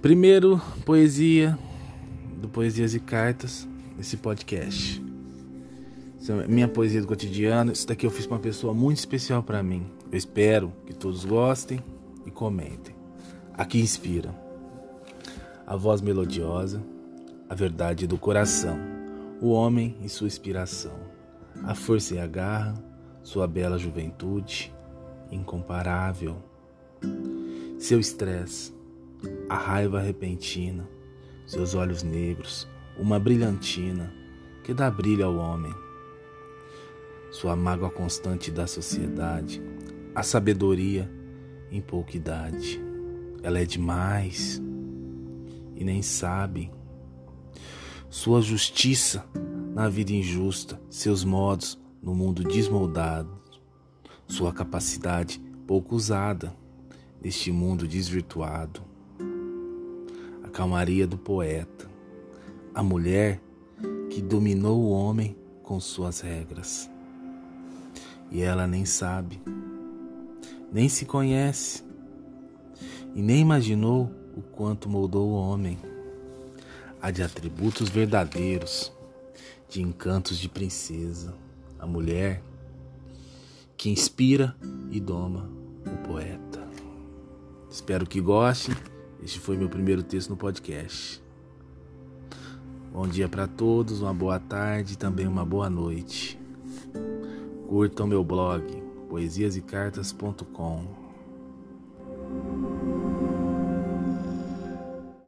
Primeiro, poesia do Poesias e Cartas, esse podcast. É minha poesia do cotidiano. Isso daqui eu fiz para uma pessoa muito especial para mim. Eu espero que todos gostem e comentem. Aqui inspira a voz melodiosa, a verdade do coração, o homem e sua inspiração, a força e a garra, sua bela juventude, incomparável. Seu estresse, a raiva repentina, seus olhos negros, uma brilhantina que dá brilho ao homem. Sua mágoa constante da sociedade, a sabedoria em pouca idade. Ela é demais e nem sabe. Sua justiça na vida injusta, seus modos no mundo desmoldado, sua capacidade pouco usada neste mundo desvirtuado a calmaria do poeta, a mulher que dominou o homem com suas regras. E ela nem sabe, nem se conhece, e nem imaginou o quanto moldou o homem. Há de atributos verdadeiros, de encantos de princesa, a mulher que inspira e doma o poeta. Espero que gostem. Este foi meu primeiro texto no podcast. Bom dia para todos, uma boa tarde e também uma boa noite. Curtam meu blog poesiasecartas.com.